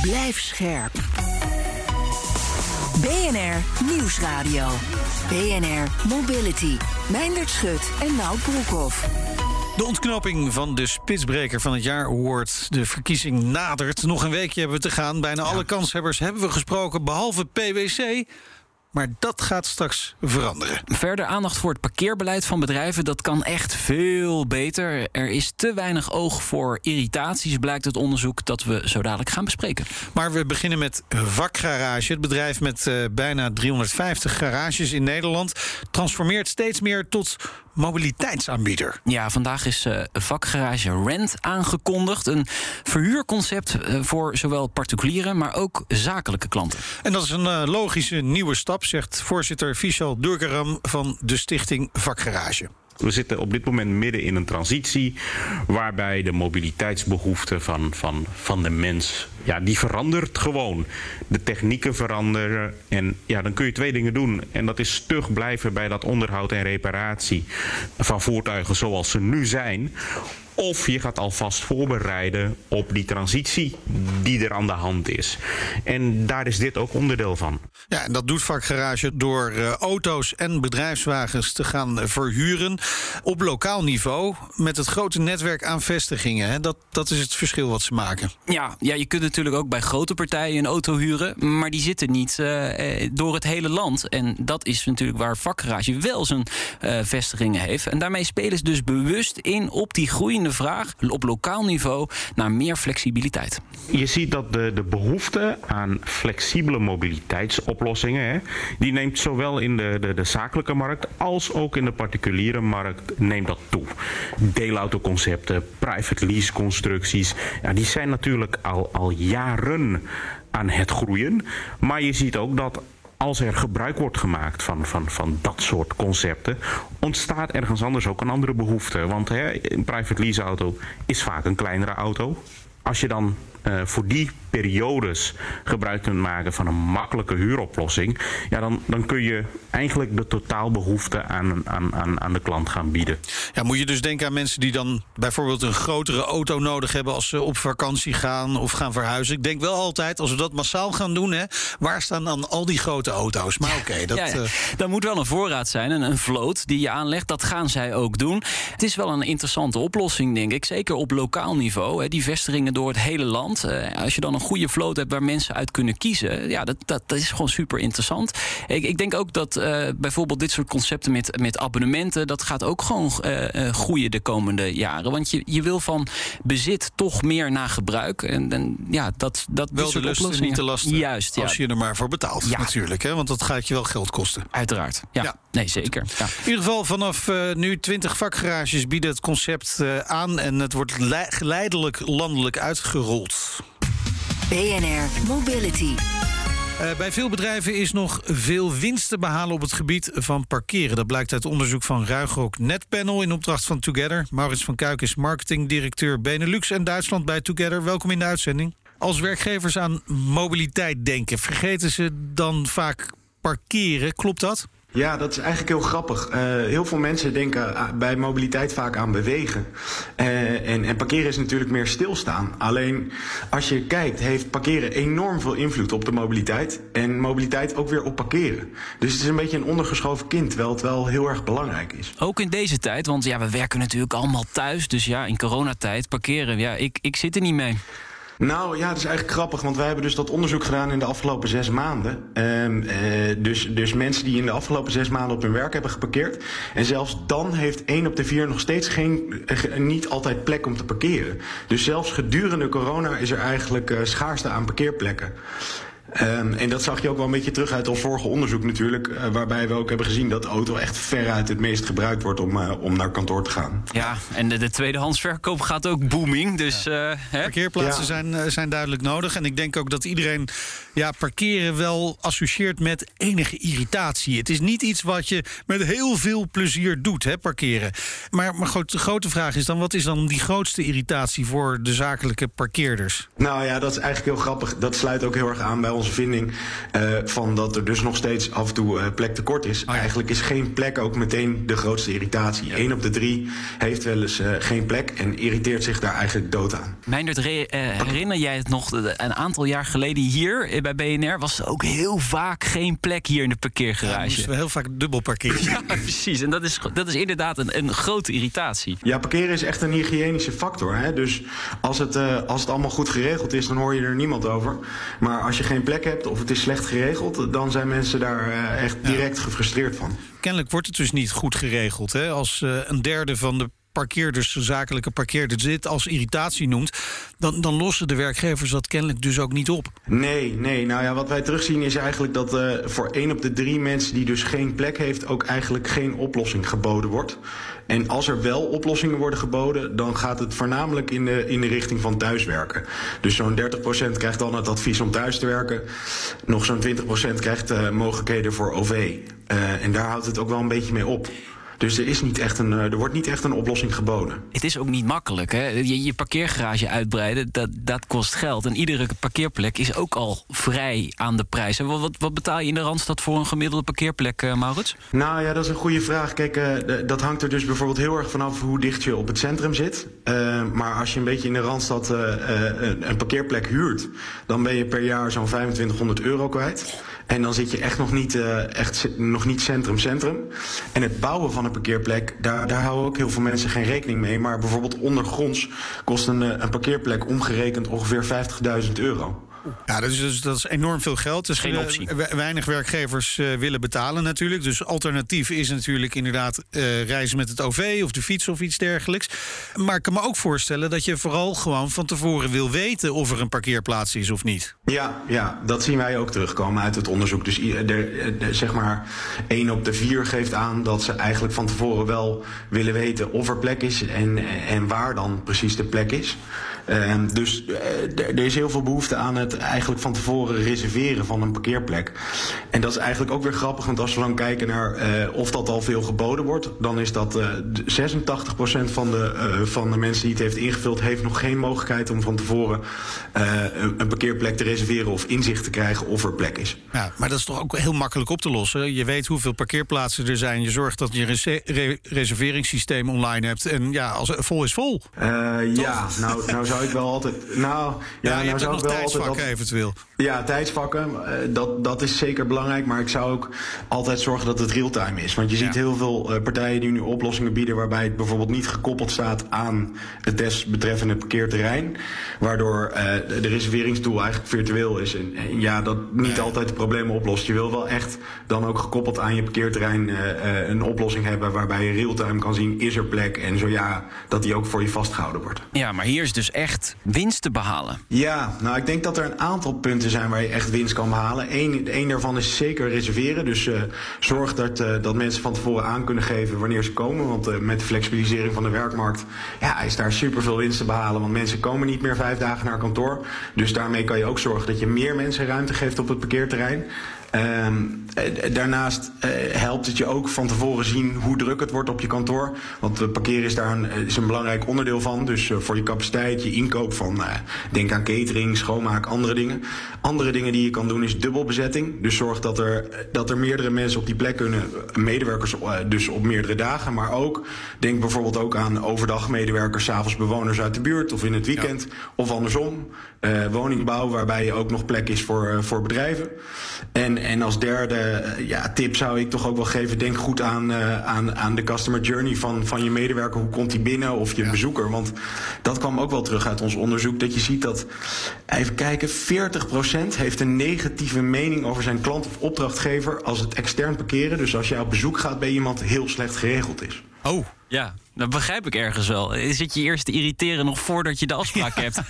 Blijf scherp. BNR Nieuwsradio. BNR Mobility. Meindert Schut en Nout Broekhoff. De ontknoping van de Spitsbreker van het jaar Award. De verkiezing nadert. Nog een weekje hebben we te gaan. Bijna alle kanshebbers hebben we gesproken, behalve PwC. Maar dat gaat straks veranderen. Verder aandacht voor het parkeerbeleid van bedrijven. Dat kan echt veel beter. Er is te weinig oog voor irritaties, blijkt het onderzoek dat we zo dadelijk gaan bespreken. Maar we beginnen met Vakgarage. Het bedrijf met uh, bijna 350 garages in Nederland transformeert steeds meer tot mobiliteitsaanbieder. Ja, vandaag is uh, vakgarage Rent aangekondigd. Een verhuurconcept uh, voor zowel particuliere, maar ook zakelijke klanten. En dat is een uh, logische nieuwe stap, zegt voorzitter Vishal Durgaram van de stichting Vakgarage. We zitten op dit moment midden in een transitie waarbij de mobiliteitsbehoeften van, van, van de mens, ja, die verandert gewoon. De technieken veranderen en ja, dan kun je twee dingen doen. En dat is stug blijven bij dat onderhoud en reparatie van voertuigen zoals ze nu zijn. Of je gaat alvast voorbereiden op die transitie die er aan de hand is. En daar is dit ook onderdeel van. Ja, en dat doet vakgarage door uh, auto's en bedrijfswagens te gaan verhuren op lokaal niveau met het grote netwerk aan vestigingen. Hè. Dat, dat is het verschil wat ze maken. Ja, ja, je kunt natuurlijk ook bij grote partijen een auto huren, maar die zitten niet uh, door het hele land. En dat is natuurlijk waar vakgarage wel zijn uh, vestigingen heeft. En daarmee spelen ze dus bewust in op die groeiende de vraag op lokaal niveau naar meer flexibiliteit. Je ziet dat de, de behoefte aan flexibele mobiliteitsoplossingen, hè, die neemt zowel in de, de, de zakelijke markt als ook in de particuliere markt neemt dat toe. Deelautoconcepten, private lease constructies, ja, die zijn natuurlijk al, al jaren aan het groeien. Maar je ziet ook dat als er gebruik wordt gemaakt van, van, van dat soort concepten, ontstaat ergens anders ook een andere behoefte. Want hè, een private lease auto is vaak een kleinere auto. Als je dan uh, voor die periodes gebruik kunt maken van een makkelijke huuroplossing, ja, dan, dan kun je eigenlijk de totaalbehoefte aan, aan, aan, aan de klant gaan bieden. Ja, moet je dus denken aan mensen die dan bijvoorbeeld een grotere auto nodig hebben als ze op vakantie gaan of gaan verhuizen. Ik denk wel altijd, als we dat massaal gaan doen, hè, waar staan dan al die grote auto's? Maar oké, okay, dat. Ja, ja. Uh... Dan moet wel een voorraad zijn en een vloot die je aanlegt. Dat gaan zij ook doen. Het is wel een interessante oplossing, denk ik. Zeker op lokaal niveau. Hè. Die vestigingen door het hele land. Uh, als je dan een goede vloot hebt waar mensen uit kunnen kiezen, ja, dat, dat, dat is gewoon super interessant. Ik, ik denk ook dat uh, bijvoorbeeld dit soort concepten met, met abonnementen, dat gaat ook gewoon uh, groeien de komende jaren. Want je, je wil van bezit toch meer naar gebruik. En, en ja, dat, dat wel de lust niet de lasten. Juist, ja. Als je er maar voor betaalt, ja. natuurlijk. Hè? Want dat gaat je wel geld kosten. Uiteraard. Ja, ja. nee, zeker. Ja. In ieder geval, vanaf uh, nu 20 vakgarages bieden het concept aan en het wordt geleidelijk landelijk uitgerold. BNR Mobility. Uh, bij veel bedrijven is nog veel winst te behalen op het gebied van parkeren. Dat blijkt uit onderzoek van Ruigrok Netpanel in opdracht van Together. Maurits van Kuik is marketingdirecteur Benelux en Duitsland bij Together. Welkom in de uitzending. Als werkgevers aan mobiliteit denken, vergeten ze dan vaak parkeren. Klopt dat? Ja, dat is eigenlijk heel grappig. Uh, heel veel mensen denken bij mobiliteit vaak aan bewegen. Uh, en, en parkeren is natuurlijk meer stilstaan. Alleen als je kijkt, heeft parkeren enorm veel invloed op de mobiliteit. En mobiliteit ook weer op parkeren. Dus het is een beetje een ondergeschoven kind, terwijl het wel heel erg belangrijk is. Ook in deze tijd, want ja, we werken natuurlijk allemaal thuis. Dus ja, in coronatijd parkeren, ja, ik, ik zit er niet mee. Nou ja, het is eigenlijk grappig, want wij hebben dus dat onderzoek gedaan in de afgelopen zes maanden. Um, uh, dus, dus mensen die in de afgelopen zes maanden op hun werk hebben geparkeerd. En zelfs dan heeft één op de vier nog steeds geen, uh, niet altijd plek om te parkeren. Dus zelfs gedurende corona is er eigenlijk uh, schaarste aan parkeerplekken. Um, en dat zag je ook wel een beetje terug uit ons vorige onderzoek natuurlijk. Uh, waarbij we ook hebben gezien dat de auto echt veruit het meest gebruikt wordt om, uh, om naar kantoor te gaan. Ja, en de, de tweedehandsverkoop gaat ook booming. Dus, ja. uh, Parkeerplaatsen ja. zijn, zijn duidelijk nodig. En ik denk ook dat iedereen ja, parkeren wel associeert met enige irritatie. Het is niet iets wat je met heel veel plezier doet, hè, parkeren. Maar, maar goed, de grote vraag is dan: wat is dan die grootste irritatie voor de zakelijke parkeerders? Nou ja, dat is eigenlijk heel grappig. Dat sluit ook heel erg aan bij onze vinding uh, van dat er dus nog steeds af en toe uh, plek tekort is. Oh ja. Eigenlijk is geen plek ook meteen de grootste irritatie. Ja. Eén op de drie heeft wel eens uh, geen plek en irriteert zich daar eigenlijk dood aan. Meindert, herinner jij het nog een aantal jaar geleden hier bij BNR? Was er ook heel vaak geen plek hier in de parkeergarage? Ja, moesten we heel vaak dubbel parkeren. ja, precies. En dat is, dat is inderdaad een, een grote irritatie. Ja, parkeren is echt een hygiënische factor. Hè? Dus als het, als het allemaal goed geregeld is, dan hoor je er niemand over. Maar als je geen plek hebt of het is slecht geregeld, dan zijn mensen daar uh, echt direct ja. gefrustreerd van. Kennelijk wordt het dus niet goed geregeld. Hè? Als uh, een derde van de parkeerders, zakelijke parkeerders, dit als irritatie noemt, dan, dan lossen de werkgevers dat kennelijk dus ook niet op. Nee, nee. Nou ja, wat wij terugzien is eigenlijk dat uh, voor één op de drie mensen die dus geen plek heeft, ook eigenlijk geen oplossing geboden wordt. En als er wel oplossingen worden geboden, dan gaat het voornamelijk in de, in de richting van thuiswerken. Dus zo'n 30% krijgt dan het advies om thuis te werken. Nog zo'n 20% krijgt uh, mogelijkheden voor OV. Uh, en daar houdt het ook wel een beetje mee op. Dus er, is niet echt een, er wordt niet echt een oplossing geboden. Het is ook niet makkelijk. Hè? Je, je parkeergarage uitbreiden, dat, dat kost geld. En iedere parkeerplek is ook al vrij aan de prijs. Wat, wat, wat betaal je in de Randstad voor een gemiddelde parkeerplek, uh, Maurits? Nou ja, dat is een goede vraag. Kijk, uh, dat hangt er dus bijvoorbeeld heel erg vanaf hoe dicht je op het centrum zit. Uh, maar als je een beetje in de Randstad een, een parkeerplek huurt... dan ben je per jaar zo'n 2500 euro kwijt. En dan zit je echt nog niet, uh, echt, nog niet centrum-centrum. En het bouwen van een parkeerplek, daar, daar houden ook heel veel mensen geen rekening mee. Maar bijvoorbeeld ondergronds kost een, een parkeerplek omgerekend ongeveer 50.000 euro. Ja, dat is, dus, dat is enorm veel geld. Dus Geen optie. Uh, weinig werkgevers uh, willen betalen natuurlijk. Dus alternatief is natuurlijk inderdaad uh, reizen met het OV of de fiets of iets dergelijks. Maar ik kan me ook voorstellen dat je vooral gewoon van tevoren wil weten of er een parkeerplaats is of niet. Ja, ja dat zien wij ook terugkomen uit het onderzoek. Dus er, er, zeg maar 1 op de 4 geeft aan dat ze eigenlijk van tevoren wel willen weten of er plek is en, en waar dan precies de plek is. Uh, dus uh, er is heel veel behoefte aan het eigenlijk van tevoren reserveren van een parkeerplek. En dat is eigenlijk ook weer grappig, want als we dan kijken naar uh, of dat al veel geboden wordt, dan is dat 86% van de, van de mensen die het heeft ingevuld, heeft nog geen mogelijkheid om van tevoren een, een parkeerplek te reserveren of inzicht te krijgen of er plek is. Ja, maar dat is toch ook heel makkelijk op te lossen. Je weet hoeveel parkeerplaatsen er zijn. Je zorgt dat je een re reserveringssysteem online hebt. En ja, als vol is vol. ja, nou, nou zou ik wel altijd. Nou, ja, ja je nou hebt nog tijdsvakken eventueel. Ja, tijdsvakken, dat, dat is zeker belangrijk. Maar ik zou ook altijd zorgen dat het real-time is. Want je ziet heel veel uh, partijen die nu oplossingen bieden... waarbij het bijvoorbeeld niet gekoppeld staat aan het desbetreffende parkeerterrein. Waardoor uh, de reserveringstool eigenlijk virtueel is. En, en ja, dat niet altijd de problemen oplost. Je wil wel echt dan ook gekoppeld aan je parkeerterrein uh, een oplossing hebben... waarbij je real-time kan zien, is er plek? En zo ja, dat die ook voor je vastgehouden wordt. Ja, maar hier is dus echt winst te behalen. Ja, nou ik denk dat er een aantal punten zijn waar je echt winst kan behalen. Eén, één daarvan is zeker reserveren. Dus uh, zorg dat, uh, dat mensen van tevoren aan kunnen geven wanneer ze komen. Want uh, met de flexibilisering van de werkmarkt ja, is daar super veel winst te behalen. Want mensen komen niet meer vijf dagen naar kantoor. Dus daarmee kan je ook zorgen dat je meer mensen ruimte geeft op het parkeerterrein. Um, daarnaast uh, helpt het je ook van tevoren zien hoe druk het wordt op je kantoor. Want parkeren is daar een, is een belangrijk onderdeel van. Dus uh, voor je capaciteit, je inkoop van, denk aan catering, schoonmaak, andere dingen. Andere dingen die je kan doen is dubbelbezetting. Dus zorg dat er, dat er meerdere mensen op die plek kunnen. Medewerkers dus op meerdere dagen. Maar ook, denk bijvoorbeeld ook aan overdag medewerkers, s'avonds bewoners uit de buurt of in het weekend. Ja. Of andersom. woningbouw waarbij je ook nog plek is voor, voor bedrijven. En en als derde ja, tip zou ik toch ook wel geven: denk goed aan, uh, aan, aan de customer journey van, van je medewerker. Hoe komt die binnen of je ja. bezoeker? Want dat kwam ook wel terug uit ons onderzoek. Dat je ziet dat, even kijken, 40% heeft een negatieve mening over zijn klant of opdrachtgever als het extern parkeren. Dus als jij op bezoek gaat bij iemand heel slecht geregeld is. Oh. Ja, Dat begrijp ik ergens wel. Zit je eerst te irriteren nog voordat je de afspraak hebt?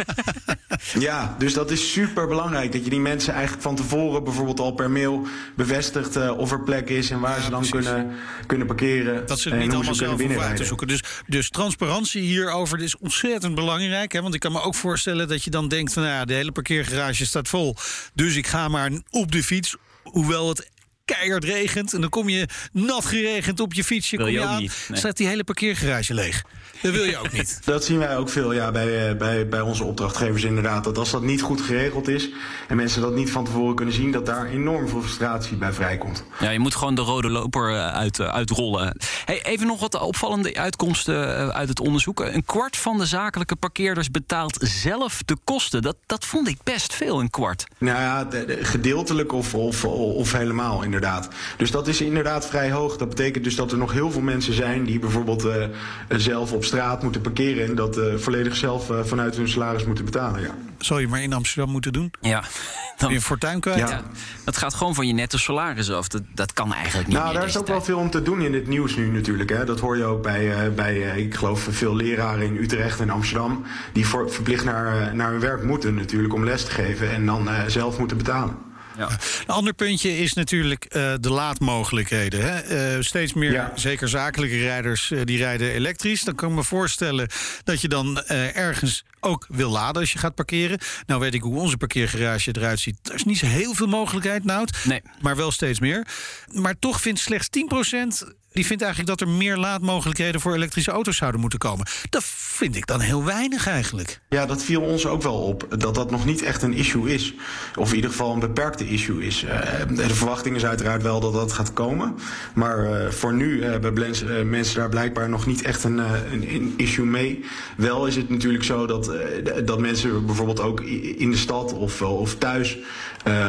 Ja, dus dat is super belangrijk. Dat je die mensen eigenlijk van tevoren bijvoorbeeld al per mail bevestigt uh, of er plek is en waar ze dan kunnen, kunnen parkeren. Dat ze het niet allemaal zelf hoeven uit te zoeken. Dus, dus transparantie hierover is ontzettend belangrijk. Hè? Want ik kan me ook voorstellen dat je dan denkt: van nou ja, de hele parkeergarage staat vol. Dus ik ga maar op de fiets. Hoewel het keihard regent. En dan kom je nat geregend op je fietsje. Kom je, aan, staat die hele parkeergarage leeg. Dat wil je ook niet. Dat zien wij ook veel ja, bij, eh, bij, bij onze opdrachtgevers inderdaad. Dat als dat niet goed geregeld is en mensen dat niet van tevoren kunnen zien, dat daar enorm veel frustratie bij vrijkomt. Ja, je moet gewoon de rode loper eh, uit, eh, uitrollen. Hey, even nog wat opvallende uitkomsten uit het onderzoek. Een kwart van de zakelijke parkeerders betaalt zelf de kosten. Dat, dat vond ik best veel, een kwart. Nou ja, gedeeltelijk of, of, of helemaal inderdaad. Dus dat is inderdaad vrij hoog. Dat betekent dus dat er nog heel veel mensen zijn die bijvoorbeeld uh, zelf op straat moeten parkeren en dat uh, volledig zelf uh, vanuit hun salaris moeten betalen. Ja. Zou je maar in Amsterdam moeten doen? Ja. Dan, je fortuin kwijt? Ja. Dat gaat gewoon van je netto salaris af. Dat, dat kan eigenlijk niet. Nou, daar is ook wel veel om te doen in het nieuws nu natuurlijk. Hè. Dat hoor je ook bij, bij ik geloof, veel leraren in Utrecht en Amsterdam. Die voor, verplicht naar, naar hun werk moeten natuurlijk om les te geven en dan zelf moeten betalen. Ja. Een ander puntje is natuurlijk uh, de laadmogelijkheden. Hè? Uh, steeds meer, ja. zeker zakelijke rijders, uh, die rijden elektrisch. Dan kan ik me voorstellen dat je dan ergens ook wil laden als je gaat parkeren. Nou weet ik hoe onze parkeergarage eruit ziet. Er is niet zo heel veel mogelijkheid, Nout. Nee. Maar wel steeds meer. Maar toch vindt slechts 10% die vindt eigenlijk dat er meer laadmogelijkheden voor elektrische auto's zouden moeten komen. Dat vind ik dan heel weinig eigenlijk. Ja, dat viel ons ook wel op. Dat dat nog niet echt een issue is. Of in ieder geval een beperkte issue is. Uh, de verwachting is uiteraard wel dat dat gaat komen. Maar uh, voor nu hebben uh, mensen daar blijkbaar nog niet echt een, een, een, issue mee. Wel is het natuurlijk zo dat, dat mensen bijvoorbeeld ook in de stad of, of thuis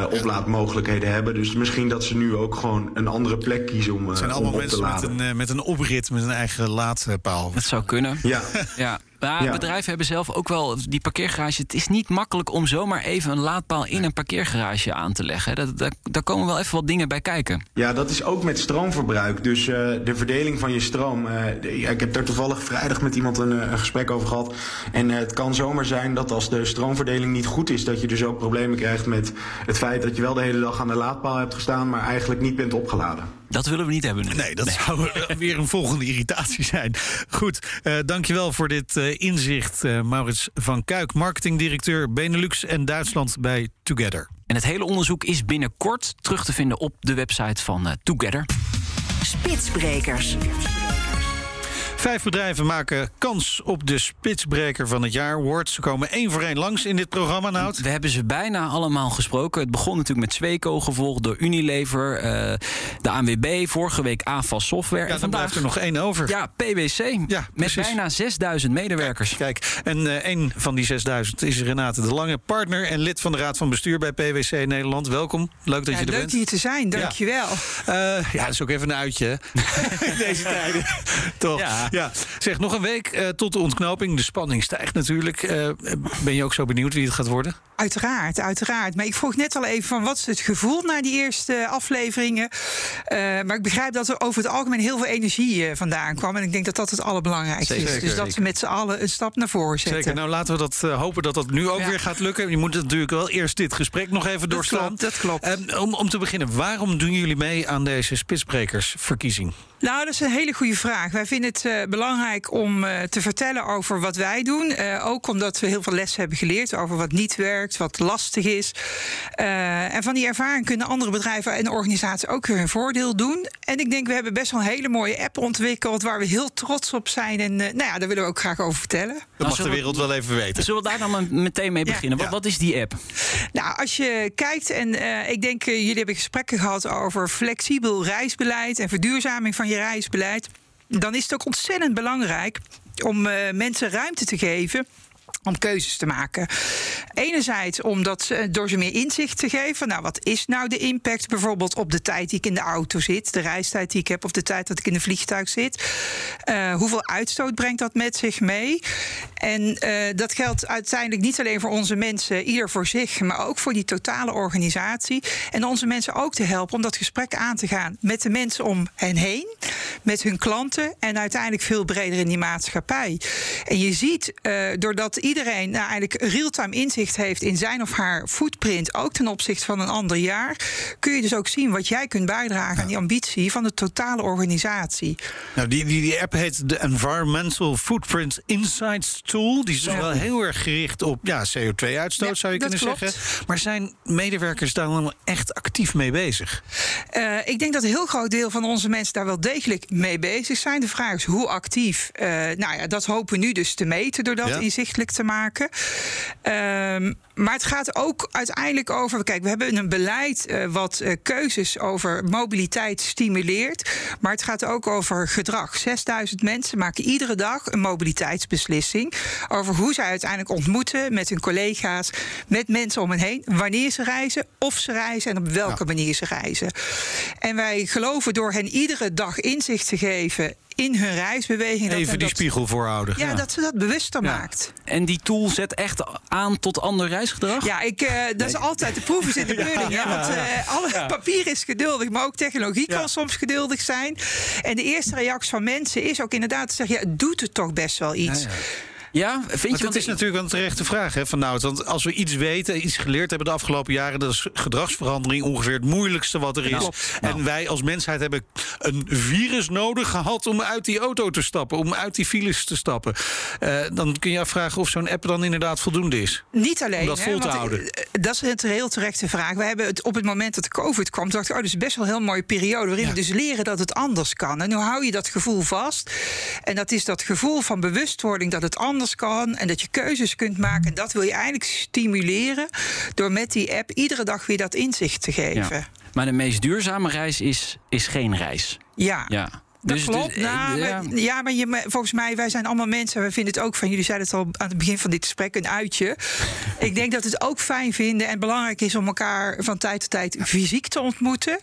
oplaadmogelijkheden hebben. Dus misschien dat ze nu ook gewoon een andere plek kiezen om, om op te laden met een, eh, met een oprit met een eigen laadpaal. Dat zou kunnen. Ja. ja. Maar bedrijven hebben zelf ook wel die parkeergarage. Het is niet makkelijk om zomaar even een laadpaal in een parkeergarage aan te leggen. Dat, dat, daar komen wel even wat dingen bij kijken. Ja, dat is ook met stroomverbruik. Dus uh, de verdeling van je stroom. Uh, ik heb daar toevallig vrijdag met iemand een, een gesprek over gehad. En uh, het kan zomaar zijn dat als de stroomverdeling niet goed is, dat je dus ook problemen krijgt met het feit dat je wel de hele dag aan de laadpaal hebt gestaan, maar eigenlijk niet bent opgeladen. Dat willen we niet hebben. Nu. Nee, dat zou weer een volgende irritatie zijn. Goed, uh, dankjewel voor dit uh, inzicht. Uh, Maurits van Kuik, marketingdirecteur Benelux en Duitsland bij Together. En het hele onderzoek is binnenkort terug te vinden op de website van Together. Spitsbrekers. Vijf bedrijven maken kans op de spitsbreker van het jaar award. Ze komen één voor één langs in dit programma, Nout. We hebben ze bijna allemaal gesproken. Het begon natuurlijk met Zweco, gevolgd door Unilever, uh, de ANWB, vorige week AFAS Software. Ja, en dan blijft er nog één over. Ja, PwC. Ja, met bijna 6000 medewerkers. Kijk, en uh, één van die 6000 is Renate de Lange, partner en lid van de Raad van Bestuur bij PwC Nederland. Welkom. Leuk dat ja, je er leuk bent. Leuk hier te zijn, dankjewel. Ja, uh, ja dat is ook even een uitje in deze tijden. Toch? Ja. Ja, zeg nog een week uh, tot de ontknoping. De spanning stijgt natuurlijk. Uh, ben je ook zo benieuwd wie het gaat worden? Uiteraard, uiteraard. Maar ik vroeg net al even van wat is het gevoel na die eerste afleveringen. Uh, maar ik begrijp dat er over het algemeen heel veel energie vandaan kwam. En ik denk dat dat het allerbelangrijkste zeker, is. Dus zeker. dat we met z'n allen een stap naar voren zetten. Zeker. Nou, laten we dat hopen dat dat nu ook ja. weer gaat lukken. Je moet natuurlijk wel eerst dit gesprek nog even doorstaan. Dat klopt. Dat klopt. om, om te beginnen, waarom doen jullie mee aan deze spitsbrekersverkiezing? Nou, dat is een hele goede vraag. Wij vinden het uh, belangrijk om uh, te vertellen over wat wij doen. Uh, ook omdat we heel veel lessen hebben geleerd over wat niet werkt, wat lastig is. en van die ervaring kunnen andere bedrijven en organisaties ook weer hun voordeel doen. En ik denk, we hebben best wel een hele mooie app ontwikkeld waar we heel trots op zijn. En nou ja, daar willen we ook graag over vertellen. Dat mag de wereld wel even weten. Zullen we daar dan meteen mee beginnen? Ja. Wat, wat, is die app? Nou, als je kijkt, en ik denk, jullie hebben gesprekken gehad over flexibel reisbeleid en verduurzaming van je reisbeleid, dan is het ook ontzettend belangrijk om uh, mensen ruimte te geven om keuzes te maken. Enerzijds omdat door ze meer inzicht te geven. Nou, wat is nou de impact bijvoorbeeld op de tijd die ik in de auto zit, de reistijd die ik heb, of de tijd dat ik in een vliegtuig zit? Uh, hoeveel uitstoot brengt dat met zich mee? En uh, dat geldt uiteindelijk niet alleen voor onze mensen, ieder voor zich, maar ook voor die totale organisatie. En onze mensen ook te helpen om dat gesprek aan te gaan met de mensen om hen heen, met hun klanten en uiteindelijk veel breder in die maatschappij. En je ziet, doordat iedereen nou, eigenlijk real-time inzicht heeft in zijn of haar footprint, ook ten opzichte van een ander jaar, kun je dus ook zien wat jij kunt bijdragen aan die ambitie van de totale organisatie. Nou, die, die, die app heet de Environmental Footprint Insights Tool. Die is dus wel heel erg gericht op ja, CO2-uitstoot, zou je kunnen klopt. zeggen. Maar zijn medewerkers daar wel echt actief mee bezig? Uh, ik denk dat een heel groot deel van onze mensen daar wel degelijk mee bezig zijn. De vraag is hoe actief. Uh, nou ja, dat hopen we nu dus te meten door dat inzichtelijk te maken. Uh, maar het gaat ook uiteindelijk over. Kijk, we hebben een beleid uh, wat uh, keuzes over mobiliteit stimuleert. Maar het gaat ook over gedrag. 6000 mensen maken iedere dag een mobiliteitsbeslissing. Over hoe zij uiteindelijk ontmoeten met hun collega's, met mensen om hen heen. Wanneer ze reizen, of ze reizen en op welke ja. manier ze reizen. En wij geloven door hen iedere dag inzicht te geven in hun reisbeweging. Even dat, die dat, spiegel voorhouden. Ja, ja, dat ze dat bewuster ja. maakt. En die tool zet echt aan tot ander reisgedrag? Ja, ik, uh, dat nee. is altijd de proef is in de pudding. ja, want uh, alle papier is geduldig, maar ook technologie kan soms geduldig zijn. En de eerste reactie van mensen is ook inderdaad te zeggen... ja, het doet het toch best wel iets. Ja, vind je? dat is natuurlijk wel een terechte vraag, hè, Van nou, Want als we iets weten, iets geleerd hebben de afgelopen jaren, dat is gedragsverandering ongeveer het moeilijkste wat er is. Nou, nou. En wij als mensheid hebben een virus nodig gehad om uit die auto te stappen, om uit die files te stappen. Uh, dan kun je afvragen of zo'n app dan inderdaad voldoende is. Niet alleen. Om dat vol hè, te want, houden. Dat is een heel terechte vraag. We hebben het op het moment dat de COVID kwam, dacht ik, oh, dat is best wel een heel mooie periode waarin ja. we dus leren dat het anders kan. En hoe hou je dat gevoel vast? En dat is dat gevoel van bewustwording dat het anders kan en dat je keuzes kunt maken. En dat wil je eigenlijk stimuleren door met die app iedere dag weer dat inzicht te geven. Ja. Maar de meest duurzame reis is, is geen reis. Ja. ja. Dat dus, klopt. Dus, nou, ja. Maar, ja, maar je, volgens mij, wij zijn allemaal mensen. We vinden het ook van, jullie zeiden het al aan het begin van dit gesprek, een uitje. ik denk dat het ook fijn vinden en belangrijk is om elkaar van tijd tot tijd fysiek te ontmoeten.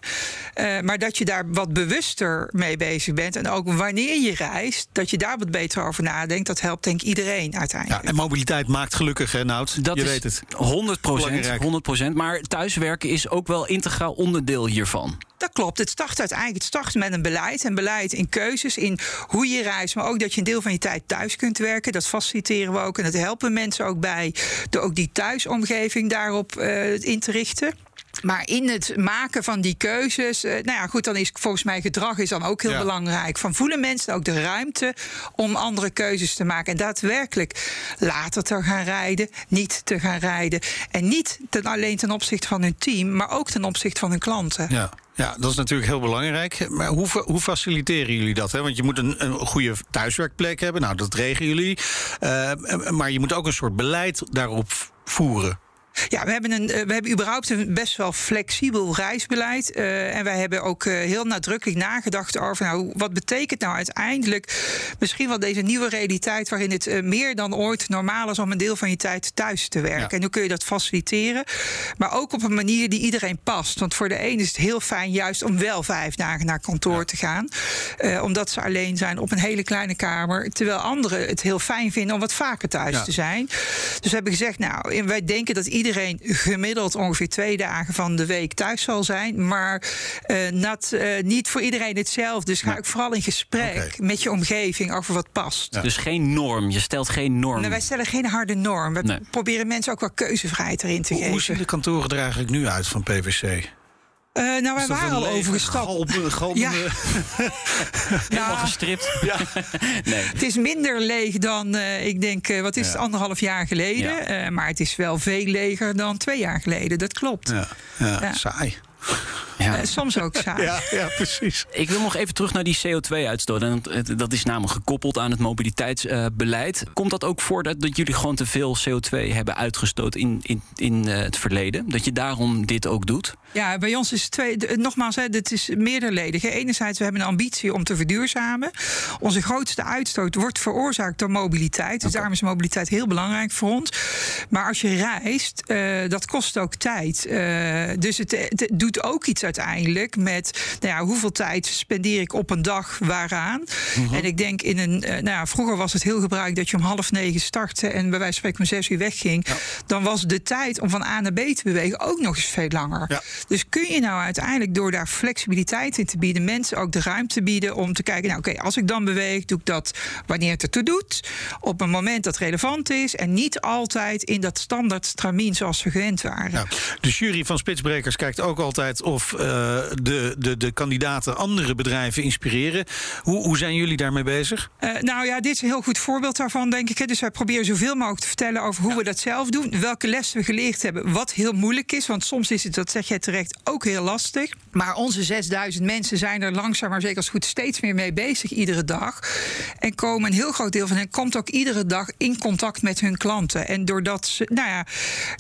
Uh, maar dat je daar wat bewuster mee bezig bent. En ook wanneer je reist, dat je daar wat beter over nadenkt. Dat helpt denk ik iedereen uiteindelijk. Ja, en mobiliteit maakt gelukkig, hè, Nout? Dat je is weet het. 100 procent. 100 Maar thuiswerken is ook wel integraal onderdeel hiervan. Dat klopt. Het start uiteindelijk het start met een beleid. En beleid in keuzes, in hoe je reist. Maar ook dat je een deel van je tijd thuis kunt werken. Dat faciliteren we ook. En dat helpen mensen ook bij. Door ook die thuisomgeving daarop uh, in te richten. Maar in het maken van die keuzes, uh, nou ja, goed, dan is volgens mij gedrag is dan ook heel ja. belangrijk. Van voelen mensen ook de ruimte om andere keuzes te maken en daadwerkelijk later te gaan rijden, niet te gaan rijden en niet ten, alleen ten opzichte van hun team, maar ook ten opzichte van hun klanten. Ja. Ja, dat is natuurlijk heel belangrijk. Maar hoe, hoe faciliteren jullie dat? Hè? Want je moet een, een goede thuiswerkplek hebben. Nou, dat regelen jullie. Uh, maar je moet ook een soort beleid daarop voeren. Ja, we hebben, een, we hebben überhaupt een best wel flexibel reisbeleid. Uh, en wij hebben ook uh, heel nadrukkelijk nagedacht over nou, wat betekent nou uiteindelijk misschien wel deze nieuwe realiteit waarin het meer dan ooit normaal is om een deel van je tijd thuis te werken. Ja. En hoe kun je dat faciliteren? Maar ook op een manier die iedereen past. Want voor de een is het heel fijn juist om wel vijf dagen naar kantoor ja. te gaan. Uh, omdat ze alleen zijn op een hele kleine kamer. Terwijl anderen het heel fijn vinden om wat vaker thuis ja. te zijn. Dus we hebben gezegd, nou, wij denken dat iedereen gemiddeld ongeveer twee dagen van de week thuis zal zijn. Maar uh, nat, uh, niet voor iedereen hetzelfde. Dus ga ik vooral in gesprek okay. met je omgeving over wat past. Ja. Dus geen norm. Je stelt geen norm. Nee, wij stellen geen harde norm. We nee. proberen mensen ook wel keuzevrijheid erin te hoe, geven. Hoe zien de kantoren er eigenlijk nu uit van PwC? Uh, nou, wij waren al overgestapt. Galpen, galpen, ja. Helemaal gestript. Ja. nee. Het is minder leeg dan, uh, ik denk, uh, wat is ja. het, anderhalf jaar geleden. Maar het is wel veel leger dan twee jaar geleden. Dat klopt. Ja, ja. saai. Ja. Uh, soms ook saai. Ja, ja, precies. Ik wil nog even terug naar die CO2-uitstoot. En dat is namelijk gekoppeld aan het mobiliteitsbeleid. Uh, Komt dat ook voor dat, dat, jullie gewoon te veel CO2 hebben uitgestoten in, in, in uh, het verleden? Dat je daarom dit ook doet? Ja, bij ons is het twee. Nogmaals, hè, dit is meerderledig. Enerzijds, we hebben een ambitie om te verduurzamen. Onze grootste uitstoot wordt veroorzaakt door mobiliteit. Dus okay. daarom is mobiliteit heel belangrijk voor ons. Maar als je reist, uh, dat kost ook tijd. Uh, dus het, het, doet ook iets uiteindelijk met nou ja, hoeveel tijd spendeer ik op een dag waaraan. Mhm. En ik denk in een. eh, nou ja, vroeger was het heel gebruikelijk dat je om half negen startte en bij wijze van spreken om zes uur wegging. Dan was de tijd om van A naar B te bewegen ook nog eens veel langer. Ja. Dus kun je nou uiteindelijk door daar flexibiliteit in te bieden, mensen ook de ruimte bieden om te kijken, nou oké, als ik dan beweeg, doe ik dat wanneer het ertoe doet, op een moment dat relevant is en niet altijd in dat standaard stramien zoals we gewend waren. De jury van Spitsbrekers kijkt ook altijd of de, de, de kandidaten andere bedrijven inspireren. Hoe, hoe zijn jullie daarmee bezig? Eh, nou ja, dit is een heel goed voorbeeld daarvan, denk ik. Dus wij proberen zoveel mogelijk te vertellen over hoe we dat zelf doen. Welke lessen we geleerd hebben. Wat heel moeilijk is. Want soms is het, dat zeg jij terecht, ook heel lastig. Maar onze 6000 mensen zijn er langzaam maar zeker als goed steeds meer mee bezig iedere dag. En komen een heel groot deel van hen komt ook iedere dag in contact met hun klanten. En doordat ze, nou ja,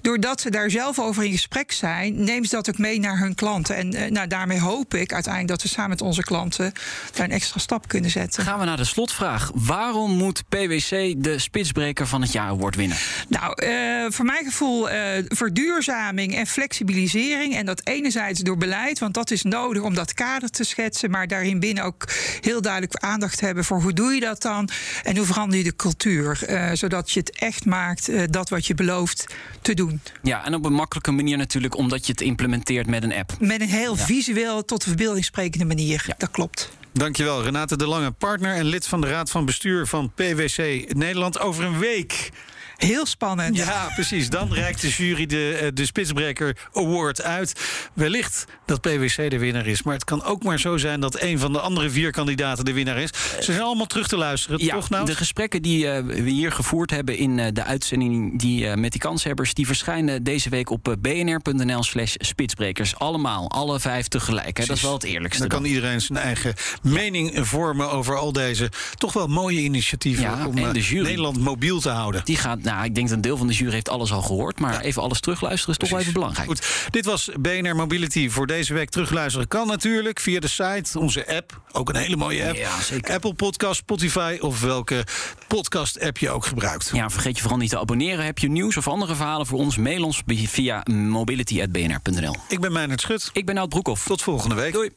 doordat ze daar zelf over in gesprek zijn, nemen ze dat ook mee naar hun klanten. En eh, nou, daarmee hoop ik uiteindelijk dat we samen met onze klanten daar een extra stap kunnen zetten. Gaan we naar de slotvraag. Waarom moet PwC de Spitsbreker van het jaar award winnen? Nou, eh, voor mijn gevoel eh, verduurzaming en flexibilisering. En dat enerzijds door beleid, want dat is nodig om dat kader te schetsen. Maar daarin binnen ook heel duidelijk aandacht hebben voor hoe doe je dat dan? En hoe verander je de cultuur? zodat je het echt maakt, dat wat je belooft te doen. Ja, en op een makkelijke manier natuurlijk, omdat je het implementeert met een app. Met een heel visueel tot de verbeelding sprekende manier. Dat klopt. Dankjewel, Renate de Lange, partner en lid van de Raad van Bestuur van PwC Nederland. Over een week. Heel spannend. Ja, precies. Dan reikt de jury de, eh, de Spitsbreker Award uit. Wellicht dat PwC de winnaar is. Maar het kan ook maar zo zijn dat een van de andere vier kandidaten de winnaar is. Ze zijn allemaal terug te luisteren, Ja, toch nou? de gesprekken die eh, we hier gevoerd hebben in eh, de uitzending die, met die kanshebbers... die verschijnen deze week op bnr.nl slash spitsbrekers. Allemaal, alle vijf tegelijk. Hè? Dat is wel het eerlijkste. Dan kan iedereen zijn eigen mening vormen over al deze toch wel mooie initiatieven Ja, om en de jury. Nederland mobiel te houden. Die gaat, nou, ik denk dat een deel van de jury heeft alles al gehoord. Maar even alles terugluisteren is toch wel even belangrijk. Goed, dit was BNR Mobility voor deze week. Terugluisteren kan natuurlijk via de site, onze app. Ook een hele mooie app. Ja, zeker. Apple Podcast, Spotify of welke podcast-app je ook gebruikt. Ja, vergeet je vooral niet te abonneren. Heb je nieuws of andere verhalen voor ons? Mail ons via mobility.bnr.nl. Ik ben Meijnerd Schut. Ik ben Nout Broekhoff. Tot volgende week. Doei.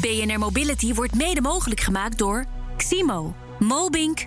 BNR Mobility wordt mede mogelijk gemaakt door Ximo, Mobink